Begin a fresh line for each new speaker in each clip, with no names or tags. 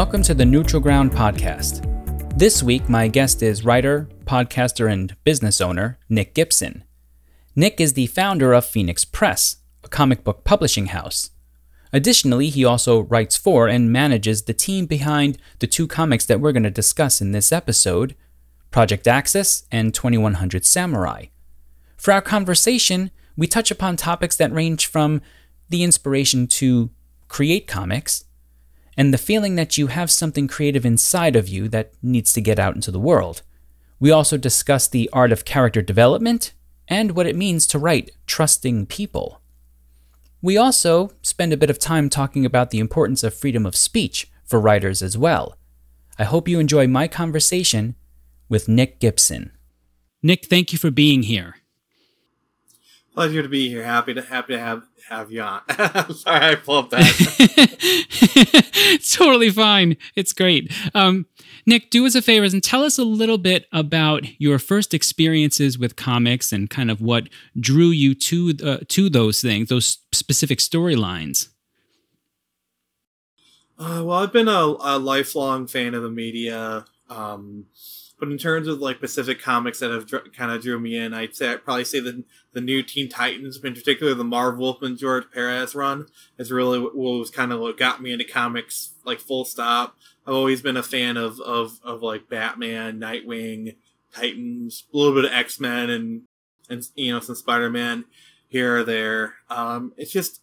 Welcome to the Neutral Ground Podcast. This week, my guest is writer, podcaster, and business owner Nick Gibson. Nick is the founder of Phoenix Press, a comic book publishing house. Additionally, he also writes for and manages the team behind the two comics that we're going to discuss in this episode Project Axis and 2100 Samurai. For our conversation, we touch upon topics that range from the inspiration to create comics and the feeling that you have something creative inside of you that needs to get out into the world. We also discuss the art of character development and what it means to write trusting people. We also spend a bit of time talking about the importance of freedom of speech for writers as well. I hope you enjoy my conversation with Nick Gibson. Nick, thank you for being here.
Pleasure to be here. Happy to happy to have have you on. Sorry, I pulled that.
it's totally fine. It's great. Um, Nick, do us a favor and tell us a little bit about your first experiences with comics and kind of what drew you to uh, to those things, those specific storylines.
Uh, well, I've been a, a, lifelong fan of the media. Um, but in terms of like Pacific comics that have dr- kind of drew me in, I'd say I'd probably say the the new Teen Titans, in particular the Marv Wolfman George Perez run, is really what was kind of what got me into comics, like full stop. I've always been a fan of of of like Batman, Nightwing, Titans, a little bit of X Men, and and you know some Spider Man here or there. Um, it's just,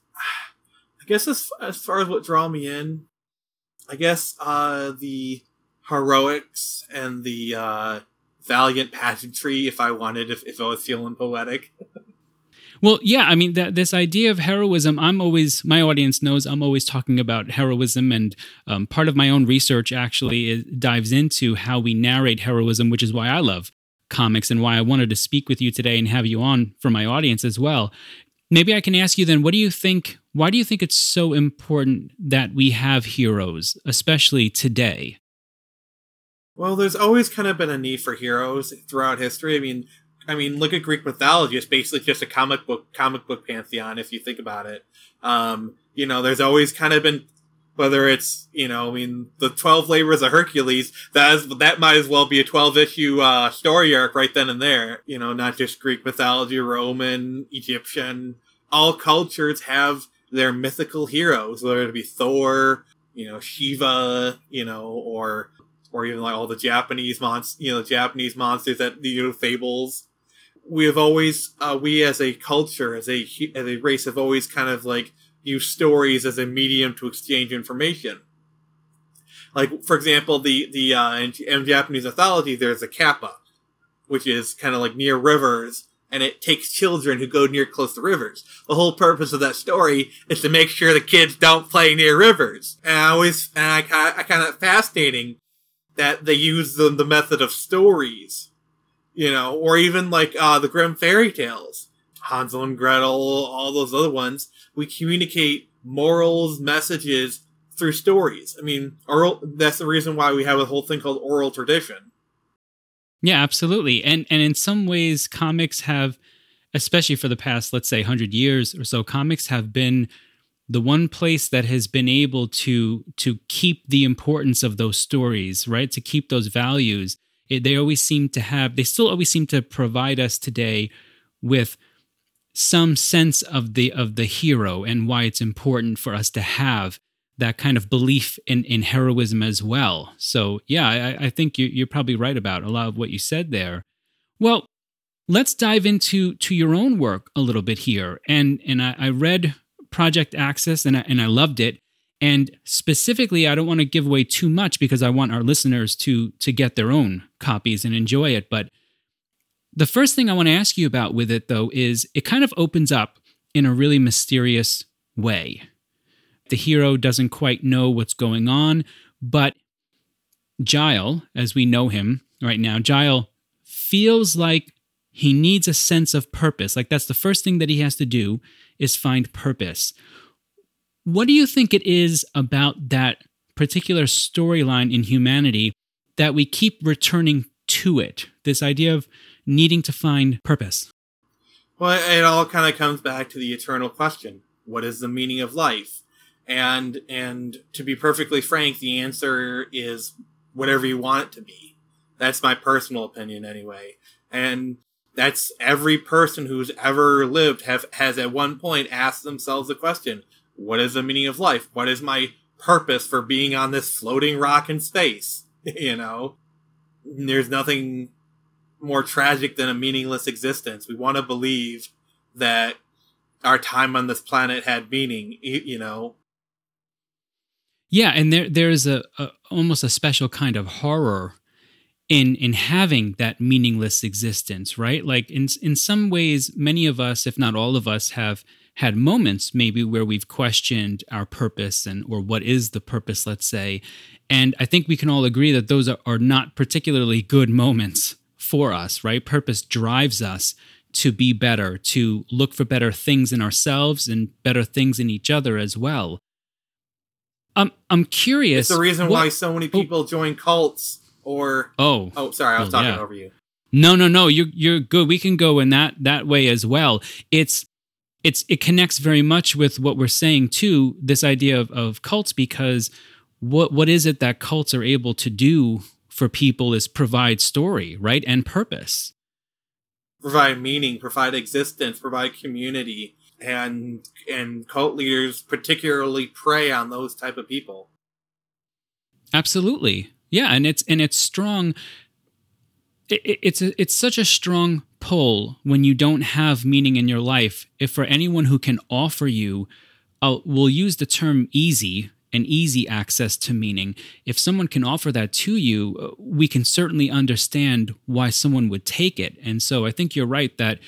I guess as as far as what draw me in, I guess uh the heroics and the uh, valiant pageantry if I wanted, if, if I was feeling poetic.
Well, yeah, I mean that this idea of heroism. I'm always my audience knows I'm always talking about heroism, and um, part of my own research actually is, dives into how we narrate heroism, which is why I love comics and why I wanted to speak with you today and have you on for my audience as well. Maybe I can ask you then, what do you think? Why do you think it's so important that we have heroes, especially today?
Well, there's always kind of been a need for heroes throughout history. I mean, I mean, look at Greek mythology; it's basically just a comic book comic book pantheon. If you think about it, um, you know, there's always kind of been whether it's you know, I mean, the Twelve Labors of Hercules. That is that might as well be a twelve issue uh, story arc right then and there. You know, not just Greek mythology, Roman, Egyptian. All cultures have their mythical heroes, whether it be Thor, you know, Shiva, you know, or or even like all the Japanese monsters, you know, Japanese monsters that you know fables. We have always, uh, we as a culture, as a as a race, have always kind of like used stories as a medium to exchange information. Like, for example, the the uh, in, in Japanese mythology, there's a kappa, which is kind of like near rivers, and it takes children who go near close to rivers. The whole purpose of that story is to make sure the kids don't play near rivers. And I always, and I, I kind of fascinating that they use the, the method of stories, you know, or even like uh, the Grimm fairy tales, Hansel and Gretel, all those other ones. We communicate morals, messages through stories. I mean, oral, that's the reason why we have a whole thing called oral tradition.
Yeah, absolutely. And and in some ways comics have especially for the past let's say 100 years or so comics have been the one place that has been able to to keep the importance of those stories right? To keep those values it, they always seem to have they still always seem to provide us today with some sense of the of the hero and why it's important for us to have that kind of belief in in heroism as well. So yeah i, I think you, you're probably right about a lot of what you said there. Well let's dive into to your own work a little bit here. And and I, I read Project Axis, and I, and I loved it. And specifically, I don't want to give away too much because I want our listeners to to get their own copies and enjoy it. But the first thing I want to ask you about with it though is it kind of opens up in a really mysterious way. The hero doesn't quite know what's going on, but Giles, as we know him right now, Giles feels like he needs a sense of purpose. Like that's the first thing that he has to do is find purpose. What do you think it is about that particular storyline in humanity that we keep returning to it? This idea of needing to find purpose.
Well, it all kind of comes back to the eternal question what is the meaning of life? And and to be perfectly frank, the answer is whatever you want it to be. That's my personal opinion anyway. And that's every person who's ever lived have has at one point asked themselves the question, what is the meaning of life? What is my purpose for being on this floating rock in space? you know? There's nothing more tragic than a meaningless existence. We want to believe that our time on this planet had meaning, you know.
Yeah, and there there's a, a almost a special kind of horror in in having that meaningless existence, right? Like in in some ways many of us, if not all of us have had moments maybe where we've questioned our purpose and or what is the purpose, let's say. And I think we can all agree that those are, are not particularly good moments for us, right? Purpose drives us to be better, to look for better things in ourselves and better things in each other as well. I'm I'm curious.
It's the reason what, why so many oh. people join cults or
oh
oh sorry, I was oh, talking yeah. over you.
No, no, no. You're you're good. We can go in that that way as well. It's it's it connects very much with what we're saying too. This idea of, of cults because what what is it that cults are able to do for people is provide story, right? And purpose.
Provide meaning, provide existence, provide community. And and cult leaders particularly prey on those type of people.
Absolutely. Yeah, and it's and it's strong it, it's a, it's such a strong pull when you don't have meaning in your life. If for anyone who can offer you, I'll, we'll use the term easy and easy access to meaning. If someone can offer that to you, uh, we can certainly understand why someone would take it. And so I think you're right that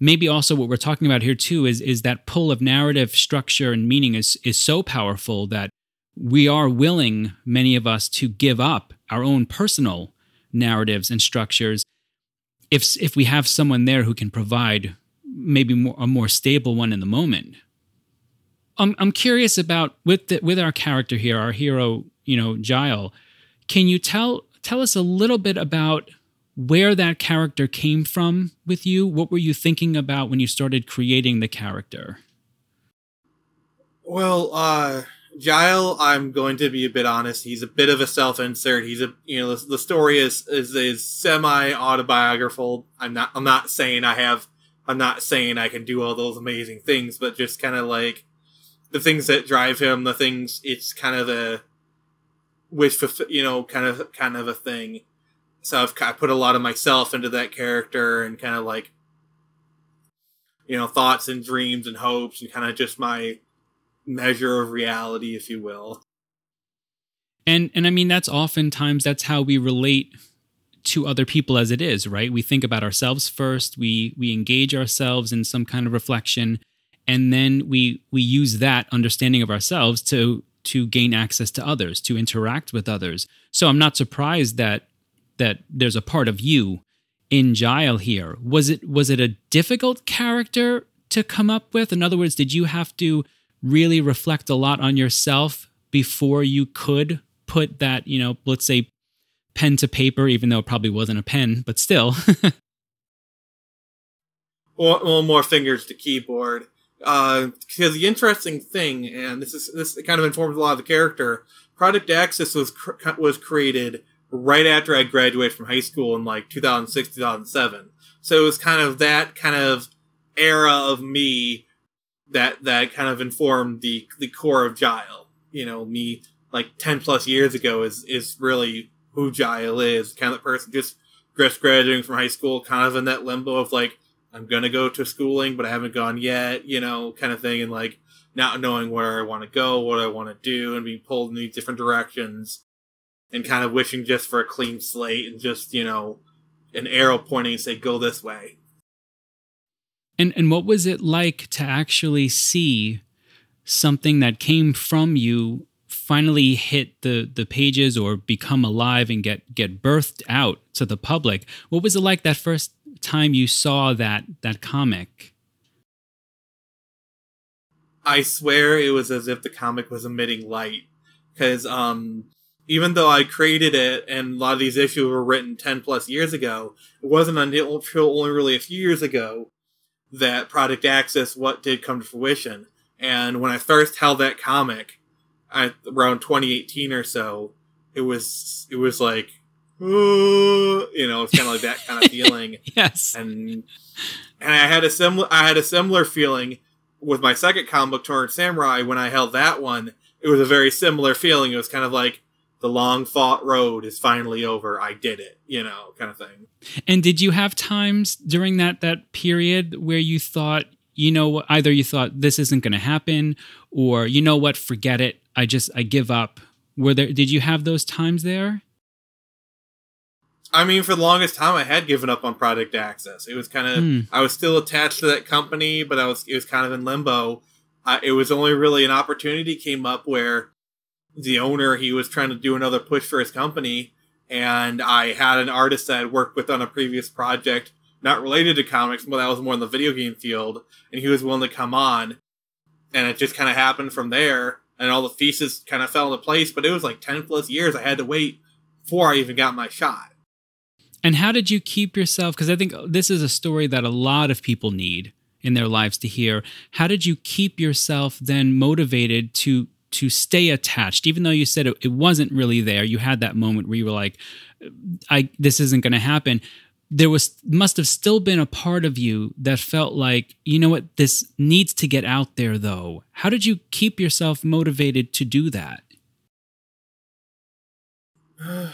maybe also what we're talking about here too is is that pull of narrative structure and meaning is is so powerful that we are willing many of us to give up our own personal narratives and structures if if we have someone there who can provide maybe more, a more stable one in the moment I'm I'm curious about with the, with our character here, our hero, you know, Giles. Can you tell tell us a little bit about where that character came from with you? What were you thinking about when you started creating the character?
Well, uh Giles, I'm going to be a bit honest. He's a bit of a self-insert. He's a you know the, the story is is is semi autobiographical. I'm not I'm not saying I have I'm not saying I can do all those amazing things, but just kind of like the things that drive him, the things it's kind of a wish, for you know, kind of kind of a thing. So I've I put a lot of myself into that character and kind of like, you know, thoughts and dreams and hopes and kind of just my measure of reality, if you will.
And and I mean that's oftentimes that's how we relate to other people as it is, right? We think about ourselves first, we we engage ourselves in some kind of reflection and then we we use that understanding of ourselves to to gain access to others to interact with others so i'm not surprised that that there's a part of you in Giles here was it was it a difficult character to come up with in other words did you have to really reflect a lot on yourself before you could put that you know let's say pen to paper even though it probably wasn't a pen but still
well, well more fingers to keyboard because uh, the interesting thing, and this is this kind of informs a lot of the character. Project Axis was cr- was created right after I graduated from high school in like 2006 2007. So it was kind of that kind of era of me that that kind of informed the the core of Giles. You know, me like 10 plus years ago is is really who Giles is, kind of the person just just graduating from high school, kind of in that limbo of like I'm gonna go to schooling, but I haven't gone yet, you know, kind of thing, and like not knowing where I want to go, what I want to do, and being pulled in these different directions, and kind of wishing just for a clean slate and just you know an arrow pointing and say go this way.
And and what was it like to actually see something that came from you finally hit the the pages or become alive and get get birthed out to the public? What was it like that first time you saw that that comic?
I swear it was as if the comic was emitting light because um even though I created it and a lot of these issues were written 10 plus years ago, it wasn't until only really a few years ago that Project Axis what did come to fruition. And when I first held that comic, at around 2018 or so, it was it was like, "Ooh," you know, it's kind of like that kind of feeling.
yes.
and and I had a similar I had a similar feeling with my second comic book Torrent Samurai when I held that one. It was a very similar feeling. It was kind of like the long fought road is finally over. I did it, you know, kind of thing.
And did you have times during that that period where you thought, you know, either you thought this isn't going to happen, or you know what, forget it. I just I give up. Were there? Did you have those times there?
I mean, for the longest time, I had given up on Project Axis. It was kind of
Hmm.
I was still attached to that company, but I was it was kind of in limbo. Uh, it was only really an opportunity came up where the owner he was trying to do another push for his company, and I had an artist that I worked with on a previous project, not related to comics, but that was more in the video game field, and he was willing to come on, and it just kind of happened from there, and all the pieces kind of fell into place. But it was like ten plus years I had to wait before I even got my shot.
And how did you keep yourself? Because I think this is a story that a lot of people need in their lives to hear. How did you keep yourself then motivated to to stay attached, even though you said it, it wasn't really there? You had that moment where you were like, "I this isn't going to happen." There was must have still been a part of you that felt like, you know what, this needs to get out there. Though, how did you keep yourself motivated to do that?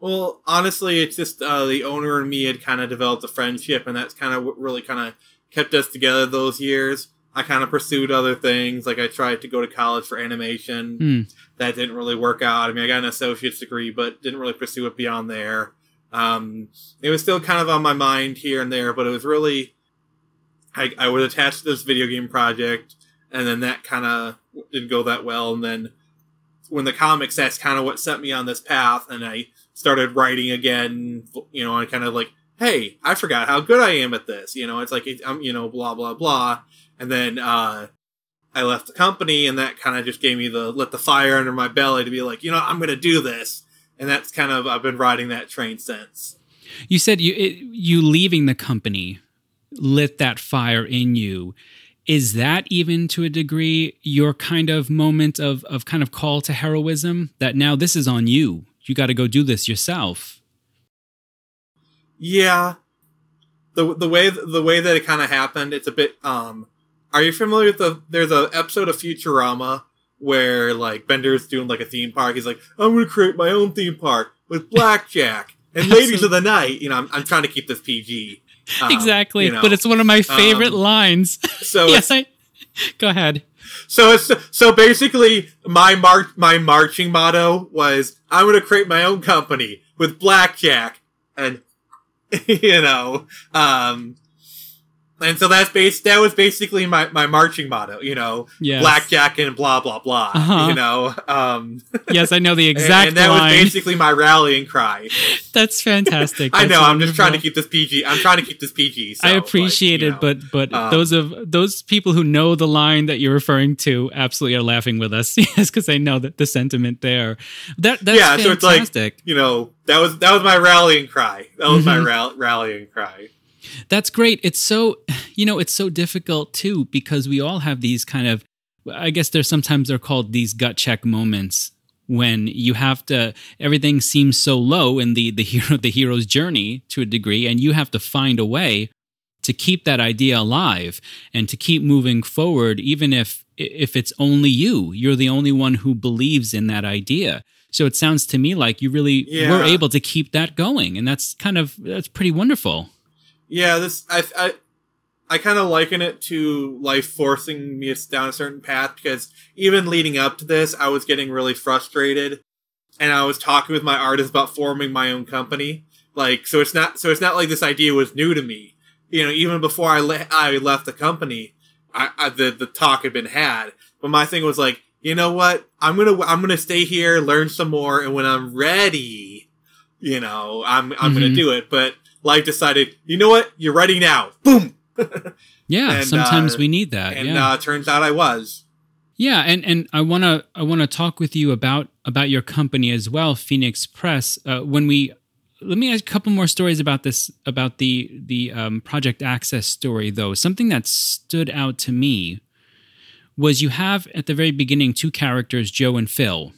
Well, honestly, it's just uh, the owner and me had kind of developed a friendship, and that's kind of what really kind of kept us together those years. I kind of pursued other things, like I tried to go to college for animation.
Hmm.
That didn't really work out. I mean, I got an associate's degree, but didn't really pursue it beyond there. Um, it was still kind of on my mind here and there, but it was really, I, I was attached to this video game project, and then that kind of didn't go that well. And then when the comics, that's kind of what set me on this path, and I started writing again. You know, I kind of like, hey, I forgot how good I am at this. You know, it's like I'm, you know, blah blah blah. And then uh, I left the company, and that kind of just gave me the lit the fire under my belly to be like, you know, I'm gonna do this. And that's kind of I've been riding that train since.
You said you it, you leaving the company lit that fire in you. Is that even to a degree your kind of moment of of kind of call to heroism that now this is on you. You got to go do this yourself.
Yeah, the the way the way that it kind of happened, it's a bit. Um, are you familiar with the? There's an episode of Futurama where like Bender's doing like a theme park. He's like, I'm gonna create my own theme park with blackjack and ladies of the night. You know, I'm, I'm trying to keep this PG. um,
exactly,
you know.
but it's one of my favorite
um,
lines.
so
yes, I Go ahead.
so it's so basically my march my marching motto was I'm gonna create my own company with blackjack and you know um and so that's base that was basically my my marching motto you know
Yes.
blackjack and blah blah blah
Uh-huh.
you know um
Yes, I know the exact
and that
line.
was basically my rallying cry
That's fantastic.
i
That's
know i'm just trying to keep this pg i'm trying to keep this pg so,
I
like,
appreciate
you
it,
know.
but but
um,
those of those people who know the line that you're referring to absolutely are laughing with us, yes, because they know that the sentiment there. That that's
Yeah, so it's like-
fantastic.
you know that was that was my rallying cry that was my
Mhm.
ral- rallying cry
That's great. It's so, you know, it's so difficult too because we all have these kind of, I guess there's sometimes they're called these gut check moments when you have to everything seems so low in the the hero the hero's journey to a degree and you have to find a way to keep that idea alive and to keep moving forward even if if it's only you. You're the only one who believes in that idea. So it sounds to me like you really were able to keep that going and that's kind of that's pretty wonderful
Yeah, this I I I kind of liken it to life forcing me down a certain path because even leading up to this, I was getting really frustrated, and I was talking with my artist about forming my own company. Like, so it's not so it's not like this idea was new to me. You know, even before I le- I left the company, I, I the the talk had been had. But my thing was like, you know what? I'm gonna I'm gonna stay here, learn some more, and when I'm ready, you know, I'm I'm gonna
Mhm.
do it. But life decided, you know what? You're ready now. Boom.
Yeah,
And,
sometimes
uh,
we need that.
and
yeah.
uh, turns out I was.
yeah, and and I want to I want to talk with you about about your company as well, Phoenix Press. Uh, when we let me ask a couple more stories about this about the the um, Project Axis story though. Something that stood out to me was you have at the very beginning two characters, Joe and Phil.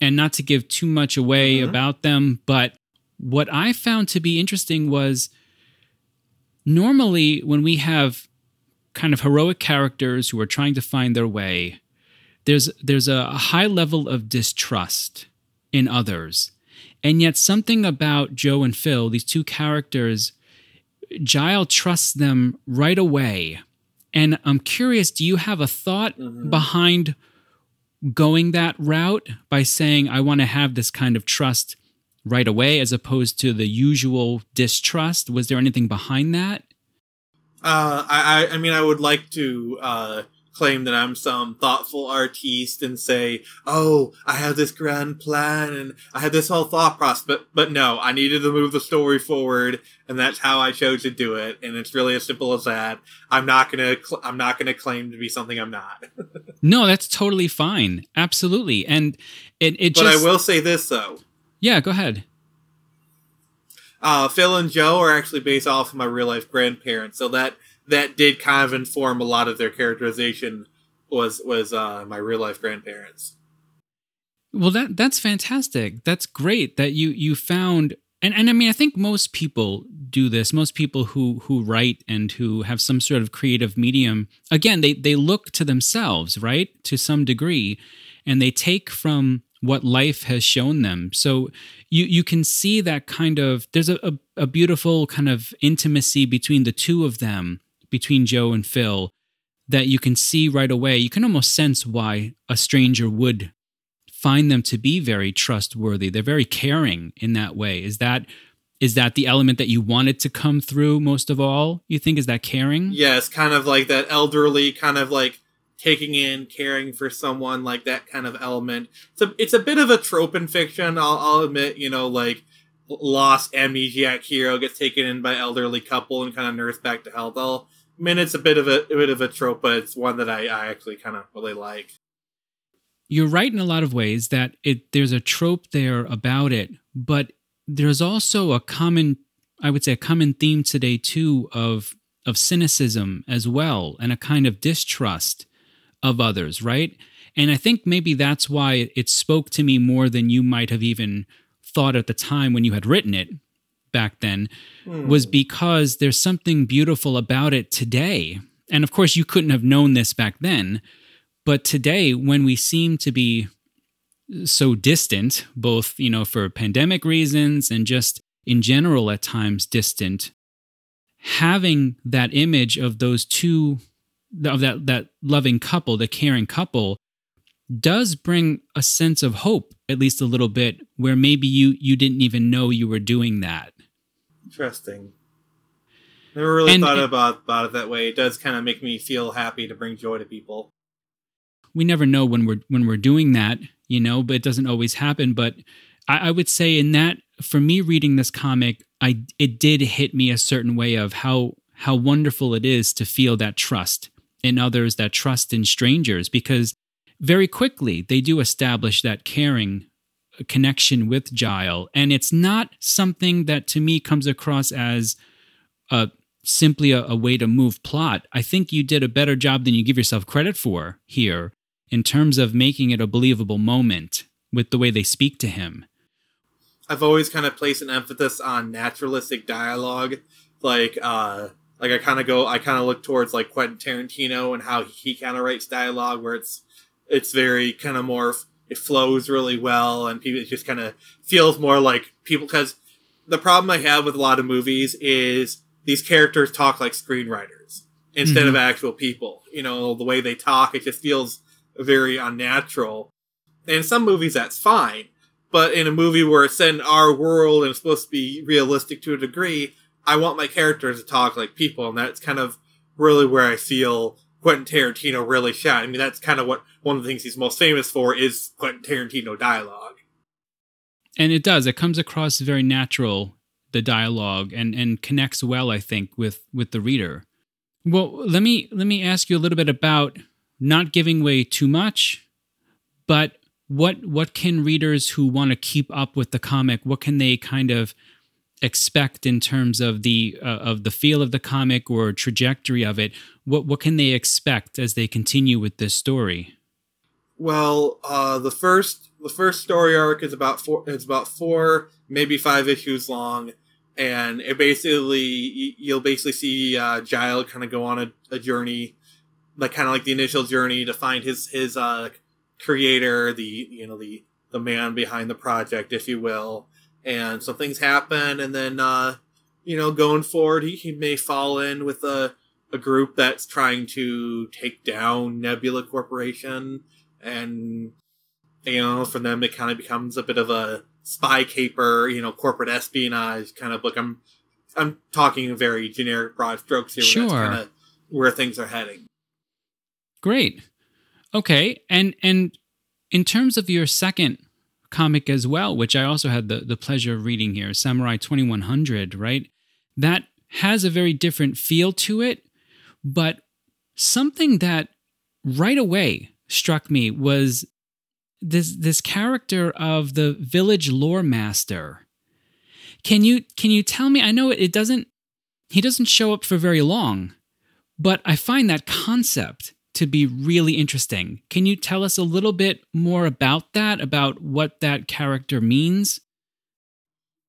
And not to give too much away
Mhm.
about them, but what I found to be interesting was normally when we have kind of heroic characters who are trying to find their way, there's there's a high level of distrust in others. And yet something about Joe and Phil, these two characters, Giles trusts them right away. And I'm curious, do you have a thought
Mhm.
behind going that route by saying I want to have this kind of trust right away as opposed to the usual distrust? Was there anything behind that?
Uh, I, I, mean, I would like to uh, claim that I'm some thoughtful artiste and say, "Oh, I have this grand plan and I had this whole thought process." But, but no, I needed to move the story forward, and that's how I chose to do it. And it's really as simple as that. I'm not gonna, cl- I'm not gonna claim to be something I'm not.
No, that's totally fine. Absolutely. And it, it
but
just
I will say this though:
Yeah, go ahead.
uh, Phil and Joe are actually based off of my real life grandparents, so that that did kind of inform a lot of their characterization. Was was uh, my real life grandparents?
Well, that that's fantastic. That's great that you you found and and I mean I think most people do this. Most people who who write and who have some sort of creative medium, again, they they look to themselves, right? To some degree, and they take from what life has shown them. So you you can see that kind of there's a, a, a beautiful kind of intimacy between the two of them, between Joe and Phil, that you can see right away. You can almost sense why a stranger would find them to be very trustworthy. They're very caring in that way. Is that is that the element that you wanted to come through most of all? You think is that caring?
Yes, kind of like that elderly, kind of like taking in, caring for someone, like that kind of element. It's a, it's a bit of a trope in fiction. I'll, I'll admit, you know, like lost amnesiac hero gets taken in by elderly couple and kind of nursed back to health. I'll, I mean, it's a bit of a, a bit of a trope, but it's one that I, I actually kind of really like.
You're right in a lot of ways that it there's a trope there about it, but there's also a common I would say a common theme today too of of cynicism as well and a kind of distrust of others, right? And I think maybe that's why it spoke to me more than you might have even thought at the time when you had written it back then
Hmm.
was because there's something beautiful about it today. And of course, you couldn't have known this back then. But today, when we seem to be so distant, both, you know, for pandemic reasons and just in general at times distant, having that image of those two, of that, that loving couple, the caring couple, does bring a sense of hope, at least a little bit, where maybe you you didn't even know you were doing that.
Interesting. Never really
And-
thought about about it that way. It does kind of make me feel happy to bring joy to people.
we never know when we're when we're doing that, you know, but it doesn't always happen. But I, I would say in that for me reading this comic, I it did hit me a certain way of how how wonderful it is to feel that trust in others, that trust in strangers, because very quickly they do establish that caring connection with Gile. And it's not something that to me comes across as a simply a, a way to move plot. I think you did a better job than you give yourself credit for here in terms of making it a believable moment with the way they speak to him.
I've always kind of placed an emphasis on naturalistic dialogue. Like, uh, like I kind of go, I kind of look towards like Quentin Tarantino and how he kind of writes dialogue, where it's it's very kind of more, it flows really well, and people it just kind of feels more like people. Because the problem I have with a lot of movies is these characters talk like screenwriters instead of mm-hmm. actual people. You know, the way they talk, it just feels very unnatural. And in some movies, that's fine. But in a movie where it's set in our world and it's supposed to be realistic to a degree, I want my characters to talk like people, and that's kind of really where I feel Quentin Tarantino really shine. I mean, that's kind of what one of the things he's most famous for is Quentin Tarantino dialogue.
And it does. It comes across very natural, the dialogue, and and connects well, I think, with with the reader. Well, let me let me ask you a little bit about not giving away too much, but what what can readers who want to keep up with the comic, what can they kind of expect in terms of the uh, of the feel of the comic or trajectory of it? What what can they expect as they continue with this story?
Well, uh, the first the first story arc is about four. It's about four, maybe five issues long, and it basically you'll basically see uh, Giles kind of go on a, a journey, like kind of like the initial journey to find his his uh, creator, the you know the the man behind the project, if you will. And some things happen, and then uh, you know going forward, he, he may fall in with a a group that's trying to take down Nebula Corporation and you know, for them it kind of becomes a bit of a spy caper, you know, corporate espionage kind of book. I'm I'm talking very generic broad strokes here.
Sure.
That's kind of where things are heading.
Great. Okay. And and in terms of your second comic as well, which I also had the, the pleasure of reading here, Samurai 2100, right? That has a very different feel to it, but something that right away struck me was this this character of the village lore master. Can you can you tell me? I know it doesn't he doesn't show up for very long, but I find that concept to be really interesting. Can you tell us a little bit more about that? About what that character means?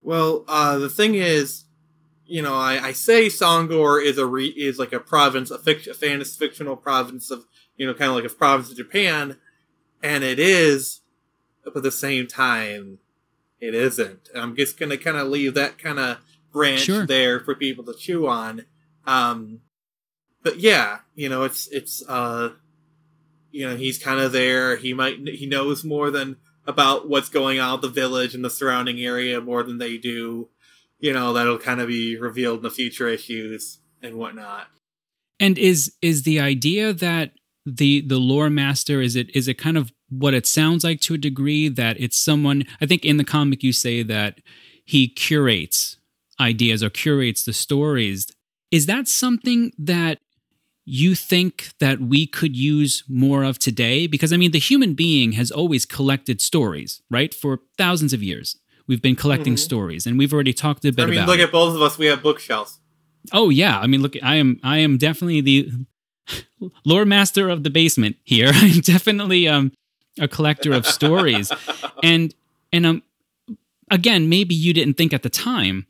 Well, uh, the thing is, you know, I, I say Songor is a re, is like a province, a, fict, a fantasy fictional province of you know, kind of like a province of Japan, and it is, but at the same time, it isn't. And I'm just gonna kind of leave that kind of branch sure. there for people to chew on. Um, but yeah, you know, it's it's uh, you know, he's kind of there. He might he knows more than about what's going on the village and the surrounding area more than they do. You know, that'll kind of be revealed in the future issues and whatnot.
And is is the idea that the the lore master is it is it kind of what it sounds like to a degree that it's someone i think in the comic you say that he curates ideas or curates the stories is that something that you think that we could use more of today because i mean the human being has always collected stories right for thousands of years we've been collecting mm-hmm. stories and we've already talked a bit
I mean,
about
look
it.
at both of us we have bookshelves
oh yeah i mean look i am i am definitely the lore master of the basement here. I'm definitely um, a collector of stories, and and um, again, maybe you didn't think at the time,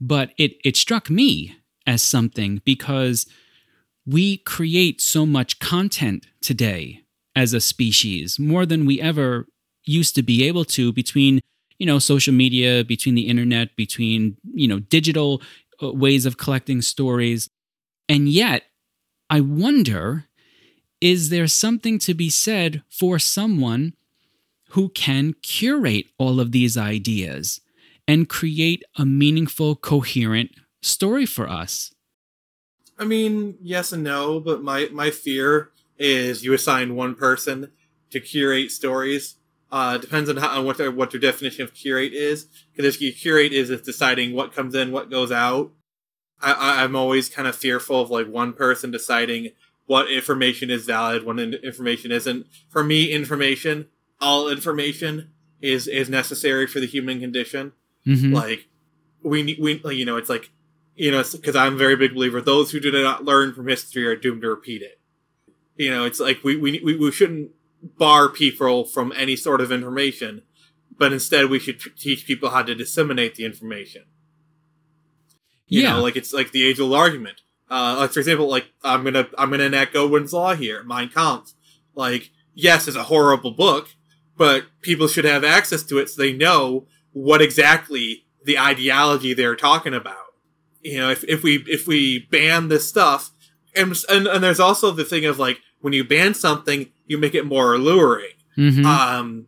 but it it struck me as something because we create so much content today as a species more than we ever used to be able to between you know social media between the internet between you know digital uh, ways of collecting stories and yet I wonder is there something to be said for someone who can curate all of these ideas and create a meaningful, coherent story for us?
I mean, yes and no, but my, my fear is you assign one person to curate stories. Uh, depends on, how, on what their what their definition of curate is. Because if you curate is it's deciding what comes in, what goes out, I, I'm always kind of fearful of like one person deciding what information is valid, what information isn't. For me, information, all information is is necessary for the human condition. Mm-hmm. Like we we you know it's like you know because I'm a very big believer those who do not learn from history are doomed to repeat it. You know it's like we we we, we shouldn't bar people from any sort of information, but instead we should teach people how to disseminate the information. You yeah. know, like it's like the age old argument. Uh, like for example, like I'm gonna I'm gonna enact Godwin's law here, Mein Kampf. Like, yes, it's a horrible book, but people should have access to it so they know what exactly the ideology they're talking about. You know, if, if we if we ban this stuff, and, and and there's also the thing of like when you ban something, you make it more alluring. Mm-hmm. Um,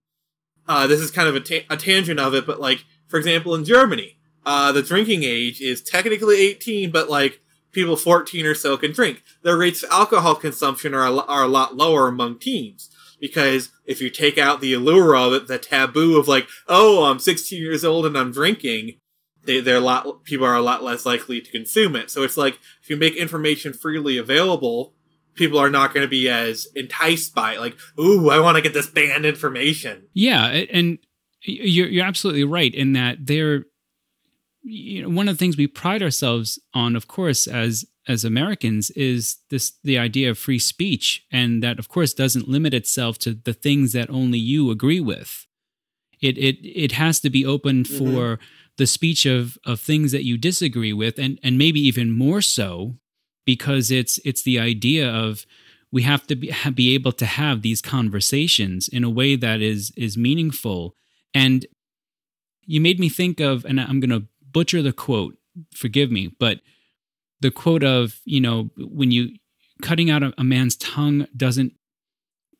uh, this is kind of a, ta- a tangent of it, but like for example, in Germany, uh, the drinking age is technically 18, but like people 14 or so can drink. The rates of alcohol consumption are a, are a lot lower among teens because if you take out the allure of it, the taboo of like, oh, I'm 16 years old and I'm drinking, they, they're a lot, people are a lot less likely to consume it. So it's like, if you make information freely available, people are not going to be as enticed by it. Like, ooh, I want to get this banned information.
Yeah. And you're, you're absolutely right in that there you know, one of the things we pride ourselves on, of course, as as Americans, is this the idea of free speech, and that, of course, doesn't limit itself to the things that only you agree with. It it it has to be open mm-hmm. for the speech of of things that you disagree with, and and maybe even more so, because it's it's the idea of we have to be, be able to have these conversations in a way that is is meaningful. And you made me think of and i'm going to butcher the quote forgive me but the quote of you know when you cutting out a, a man's tongue doesn't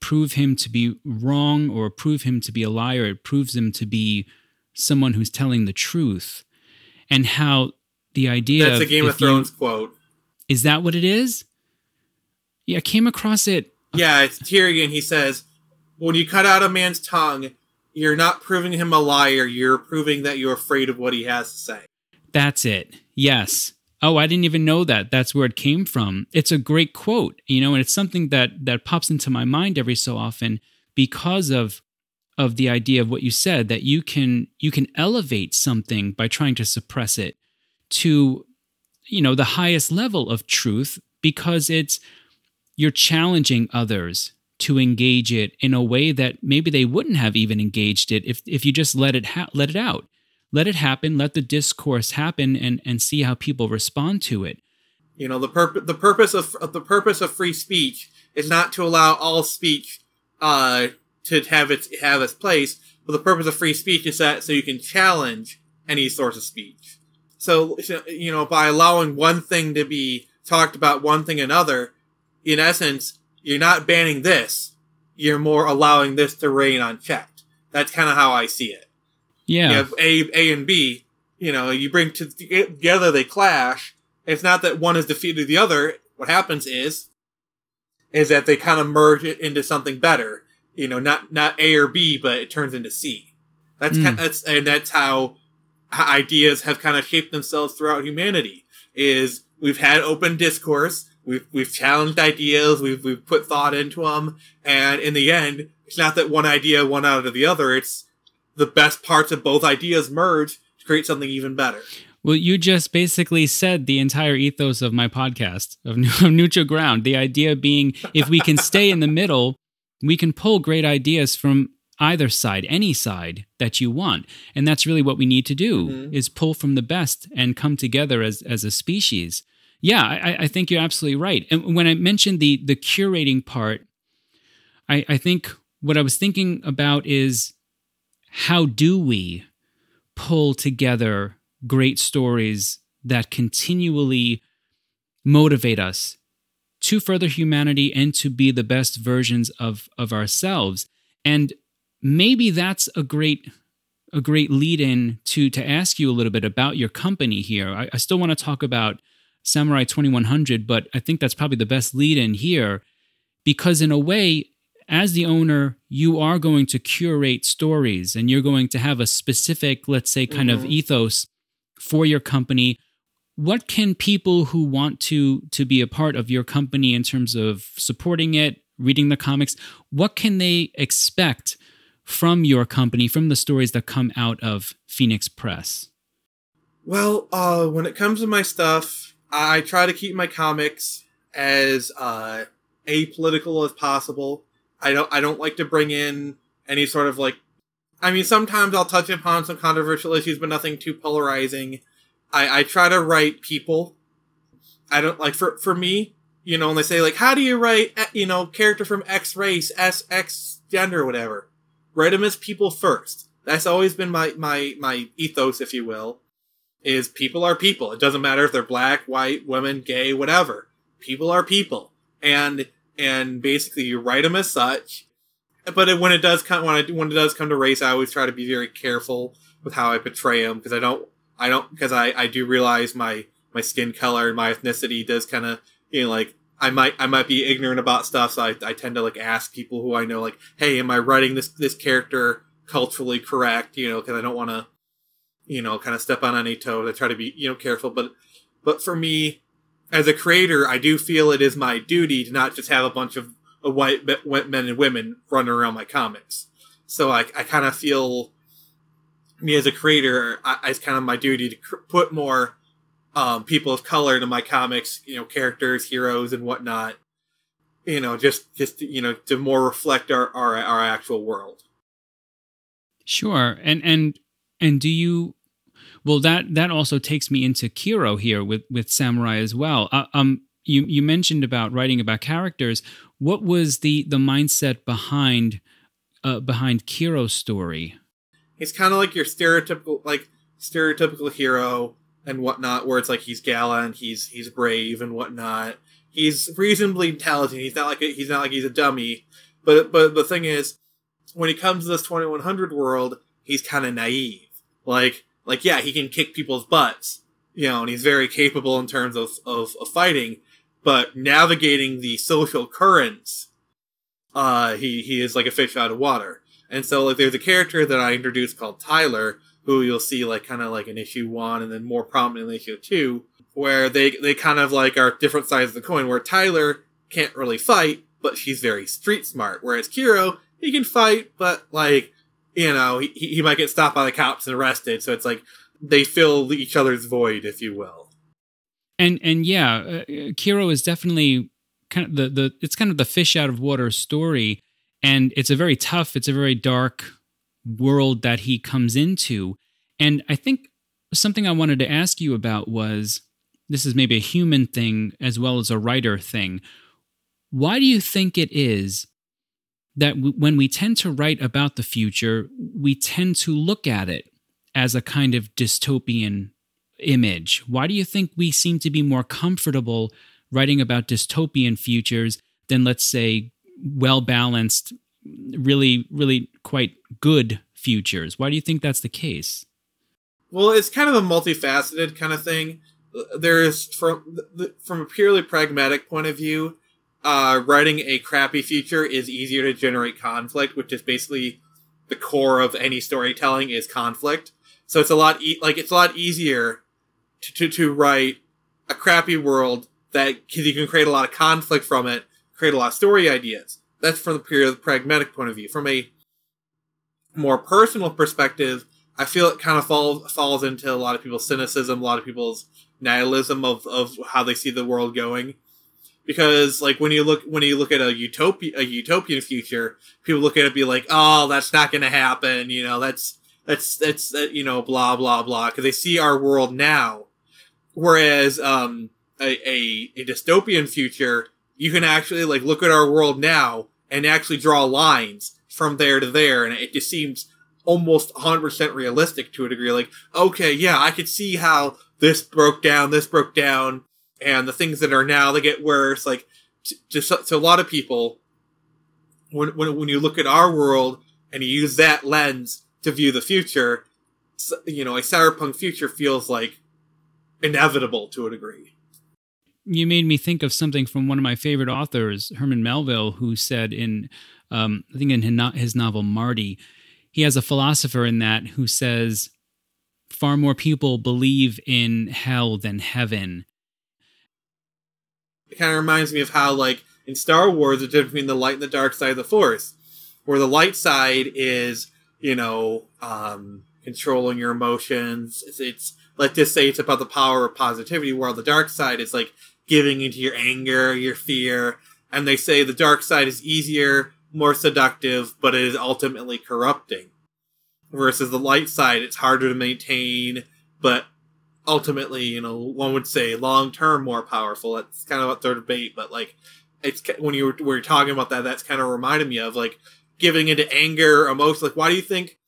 prove him to be wrong or prove him to be a liar it proves him to be someone who's telling the truth and how the idea
that's a game of thrones you, quote
is that what it is yeah, I came across it.
Yeah, it's Tyrion. He says, when you cut out a man's tongue, you're not proving him a liar. You're proving that you're afraid of what he has to say.
That's it. Yes. Oh, I didn't even know that. That's where it came from. It's a great quote, you know, and it's something that that pops into my mind every so often because of of the idea of what you said that you can you can elevate something by trying to suppress it to you know the highest level of truth because it's you're challenging others to engage it in a way that maybe they wouldn't have even engaged it if, if you just let it ha- let it out. Let it happen let the discourse happen and and see how people respond to it.
You know the purpose the purpose of the purpose of free speech is not to allow all speech uh to have its have its place but the purpose of free speech is that so you can challenge any source of speech so you know by allowing one thing to be talked about one thing another in essence, you're not banning this. You're more allowing this to reign unchecked. That's kind of how I see it.
Yeah.
You have A, A and B. You know, you bring to together, they clash. It's not that one has defeated the other. What happens is, is that they kind of merge it into something better. You know, not not A or B, but it turns into C. That's mm. kind of, that's and that's how ideas have kind of shaped themselves throughout humanity. Is we've had open discourse We've we've challenged ideas. We've we've put thought into them, and in the end, it's not that one idea won out of the other. It's the best parts of both ideas merge to create something even better.
Well, you just basically said the entire ethos of my podcast of, of Neutral Ground. The idea being, if we can stay in the middle, we can pull great ideas from either side, any side that you want, and that's really what we need to do: mm-hmm. is pull from the best and come together as as a species. Yeah, I, I think you're absolutely right. And when I mentioned the the curating part, I, I think what I was thinking about is how do we pull together great stories that continually motivate us to further humanity and to be the best versions of of ourselves and maybe that's a great a great lead in to to ask you a little bit about your company here i, I still want to talk about Samurai 2100, but I think that's probably the best lead in here because, in a way, as the owner, you are going to curate stories and you're going to have a specific, let's say, kind mm-hmm. of ethos for your company. What can people who want to to be a part of your company in terms of supporting it, reading the comics, what can they expect from your company, from the stories that come out of Phoenix Press?
Well, uh, when it comes to my stuff, I try to keep my comics as uh, apolitical as possible. I don't I don't like to bring in any sort of like I mean sometimes I'll touch upon some controversial issues but nothing too polarizing. I, I try to write people. I don't like for for me, you know, when they say like how do you write eh, you know character from X race, S X gender whatever. Write them as people first. That's always been my my my ethos if you will is people are people. It doesn't matter if they're black, white, women, gay, whatever. People are people, and and basically you write them as such. But when it does come when, I, when it does come to race, I always try to be very careful with how I portray them because I don't I don't because I I do realize my my skin color and my ethnicity does kind of you know like I might I might be ignorant about stuff, so I, I tend to like ask people who I know like, hey, am I writing this this character culturally correct? You know, because I don't want to you know, kind of step on any toes. I try to be, you know, careful. But, but for me, as a creator, I do feel it is my duty to not just have a bunch of, white men and women running around my comics. So I, I kind of feel me as a creator, I, it's kind of my duty to cr- put more um, people of color into my comics, you know, characters, heroes, and whatnot. You know, just just you know to more reflect our our, our actual world.
Sure, and and and do you? Well, that that also takes me into Kiro here with with Samurai as well. Uh, um, you you mentioned about writing about characters. What was the the mindset behind uh, behind Kiro's story?
He's kind of like your stereotypical like stereotypical hero and whatnot, where it's like he's gallant, he's he's brave and whatnot. He's reasonably intelligent. He's not like a, he's not like he's a dummy. But but the thing is, when he comes to this 2100 world, he's kind of naive. Like like yeah, he can kick people's butts, you know, and he's very capable in terms of of, of fighting. But navigating the social currents, uh, he he is like a fish out of water. And so like there's a character that I introduced called Tyler, who you'll see like kind of like in issue one and then more prominently in issue two, where they they kind of like are different sides of the coin. Where Tyler can't really fight, but she's very street smart. Whereas Kiro, he can fight, but like you know he he might get stopped by the cops and arrested. So it's like they fill each other's void, if you will.
And and yeah, uh, Kiro is definitely kind of the the it's kind of the fish out of water story, and it's a very tough, it's a very dark world that he comes into. And I think something I wanted to ask you about was this is maybe a human thing as well as a writer thing. Why do you think it is that w- when we tend to write about the future, we tend to look at it as a kind of dystopian image? Why do you think we seem to be more comfortable writing about dystopian futures than, let's say, well balanced, really, really quite good futures. Why do you think that's the case?
Well, it's kind of a multifaceted kind of thing. There is from from a purely pragmatic point of view, uh, writing a crappy future is easier to generate conflict, which is basically the core of any storytelling is conflict. So it's a lot e- like it's a lot easier to, to, to write a crappy world that because you can create a lot of conflict from it, create a lot of story ideas. That's from the pure pragmatic point of view. From a more personal perspective, I feel it kind of falls falls into a lot of people's cynicism, a lot of people's nihilism of, of how they see the world going. Because like when you look when you look at a utopia a utopian future, people look at it be like, oh, that's not going to happen. You know, that's that's that's uh, you know blah blah blah because they see our world now. Whereas um, a, a a dystopian future, you can actually like look at our world now and actually draw lines from there to there, and it just seems almost 100% realistic to a degree. Like, okay, yeah, I could see how this broke down, this broke down, and the things that are now, they get worse. Like, just to a lot of people, when, when, when you look at our world and you use that lens to view the future, you know, a cyberpunk future feels like inevitable to a degree
you made me think of something from one of my favorite authors, Herman Melville, who said in, um, I think in his novel Mardi, he has a philosopher in that who says, far more people believe in hell than heaven.
It kind of reminds me of how, like, in Star Wars, the difference between the light and the dark side of the Force, where the light side is, you know, um, controlling your emotions. It's, it's let's just say it's about the power of positivity, while the dark side is like giving into your anger, your fear. And they say the dark side is easier, more seductive, but it is ultimately corrupting. Versus the light side, it's harder to maintain, but ultimately, you know, one would say long term more powerful. That's kind of what their debate, but like, it's when you were, talking about that, that's kind of reminded me of like giving into anger, emotion. Like, why do you think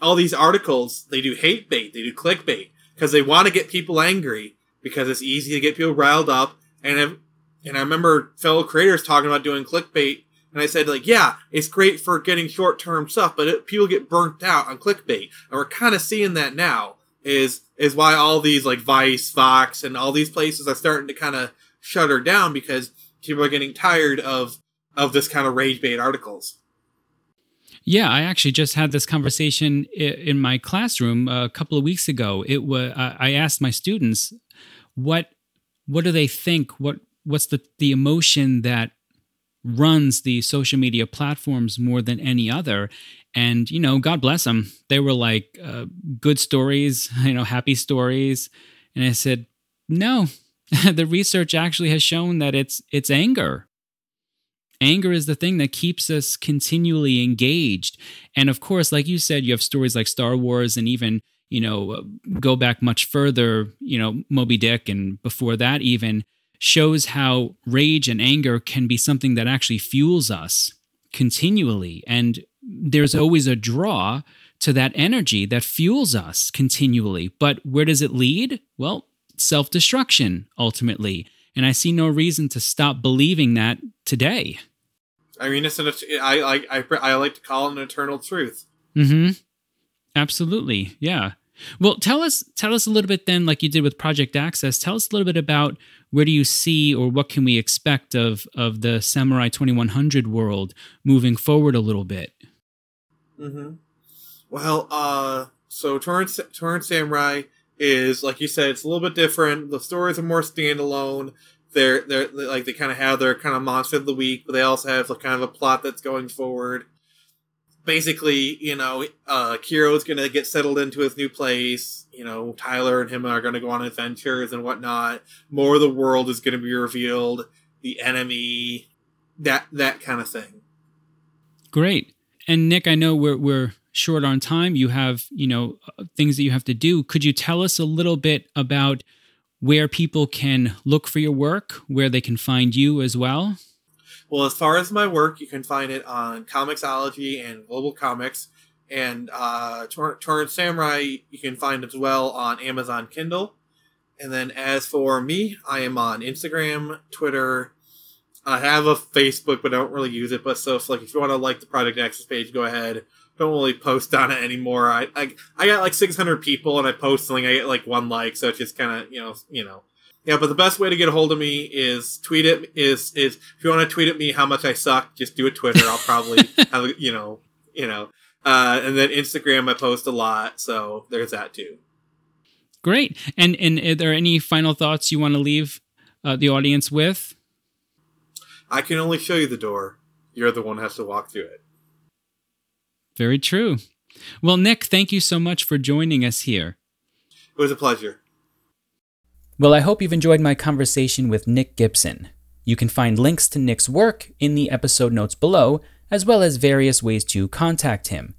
all these articles they do hate bait, they do clickbait because they want to get people angry because it's easy to get people riled up and I, and I remember fellow creators talking about doing clickbait, and I said like, yeah, it's great for getting short term stuff, but it, people get burnt out on clickbait, and we're kind of seeing that now. Is is why all these like Vice, Fox, and all these places are starting to kind of shutter down because people are getting tired of of this kind of rage bait articles.
Yeah, I actually just had this conversation in my classroom a couple of weeks ago. It was I asked my students what what do they think what what's the the emotion that runs the social media platforms more than any other. And, you know, God bless them. They were like uh, good stories, you know, happy stories. And I said, no, the research actually has shown that it's it's anger. Anger is the thing that keeps us continually engaged. And of course, like you said, you have stories like Star Wars and even, you know, go back much further, you know, Moby Dick and before that even shows how rage and anger can be something that actually fuels us continually. And there's always a draw to that energy that fuels us continually. But where does it lead? Well, self destruction, ultimately. And I see no reason to stop believing that today.
I mean, it's an, I, I, I, I like to call it an eternal truth.
Mm hmm. Absolutely. Yeah. Well, tell us tell us a little bit then, like you did with Project Axis. Tell us a little bit about where do you see or what can we expect of of the Samurai Twenty One Hundred world moving forward a little bit.
Mm-hmm. Well, uh, so Torrent Torrent Samurai is like you said, it's a little bit different. The stories are more standalone. They're they're like they kind of have their kind of monster of the week, but they also have like kind of a plot that's going forward basically, you know, uh, Kiro's gonna get settled into his new place. You know, Tyler and him are gonna go on adventures and whatnot. More of the world is gonna be revealed. The enemy, that that kind of thing.
Great. And Nick, I know we're we're short on time. You have you know uh, things that you have to do. Could you tell us a little bit about where people can look for your work, where they can find you as well?
Well, as far as my work, you can find it on Comixology and GlobalComix. And uh, Tor- Torrent Samurai, you can find as well on Amazon Kindle. And then as for me, I am on Instagram, Twitter. I have a Facebook, but I don't really use it. But so, like, if you want to like the Project Axis page, go ahead. Don't really post on it anymore. I, I I got like 600 people, and I post something, I get like one like. So it's just kind of you know you know yeah, but the best way to get a hold of me is tweet it. Is is if you want to tweet at me how much I suck, just do a Twitter. I'll probably have you know you know, uh, and then Instagram I post a lot, so there's that too.
Great. And and are there any final thoughts you want to leave uh, the audience with?
I can only show you the door. You're the one who has to walk through it.
Very true. Well, Nick, thank you so much for joining us here.
It was a pleasure.
Well, I hope you've enjoyed my conversation with Nick Gibson. You can find links to Nick's work in the episode notes below, as well as various ways to contact him.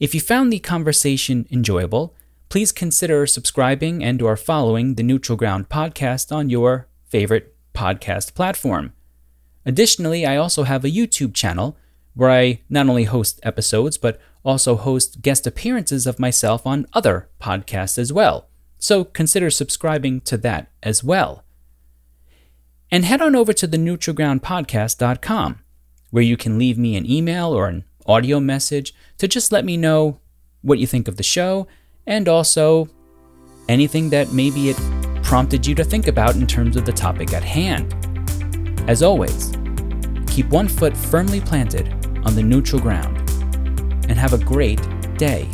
If you found the conversation enjoyable, please consider subscribing and or following the Neutral Ground podcast on your favorite podcast platform. Additionally, I also have a YouTube channel where I not only host episodes but also host guest appearances of myself on other podcasts as well so consider subscribing to that as well. And head on over to the neutralgroundpodcast.com, where you can leave me an email or an audio message to just let me know what you think of the show and also anything that maybe it prompted you to think about in terms of the topic at hand. As always, keep one foot firmly planted on the neutral ground and have a great day.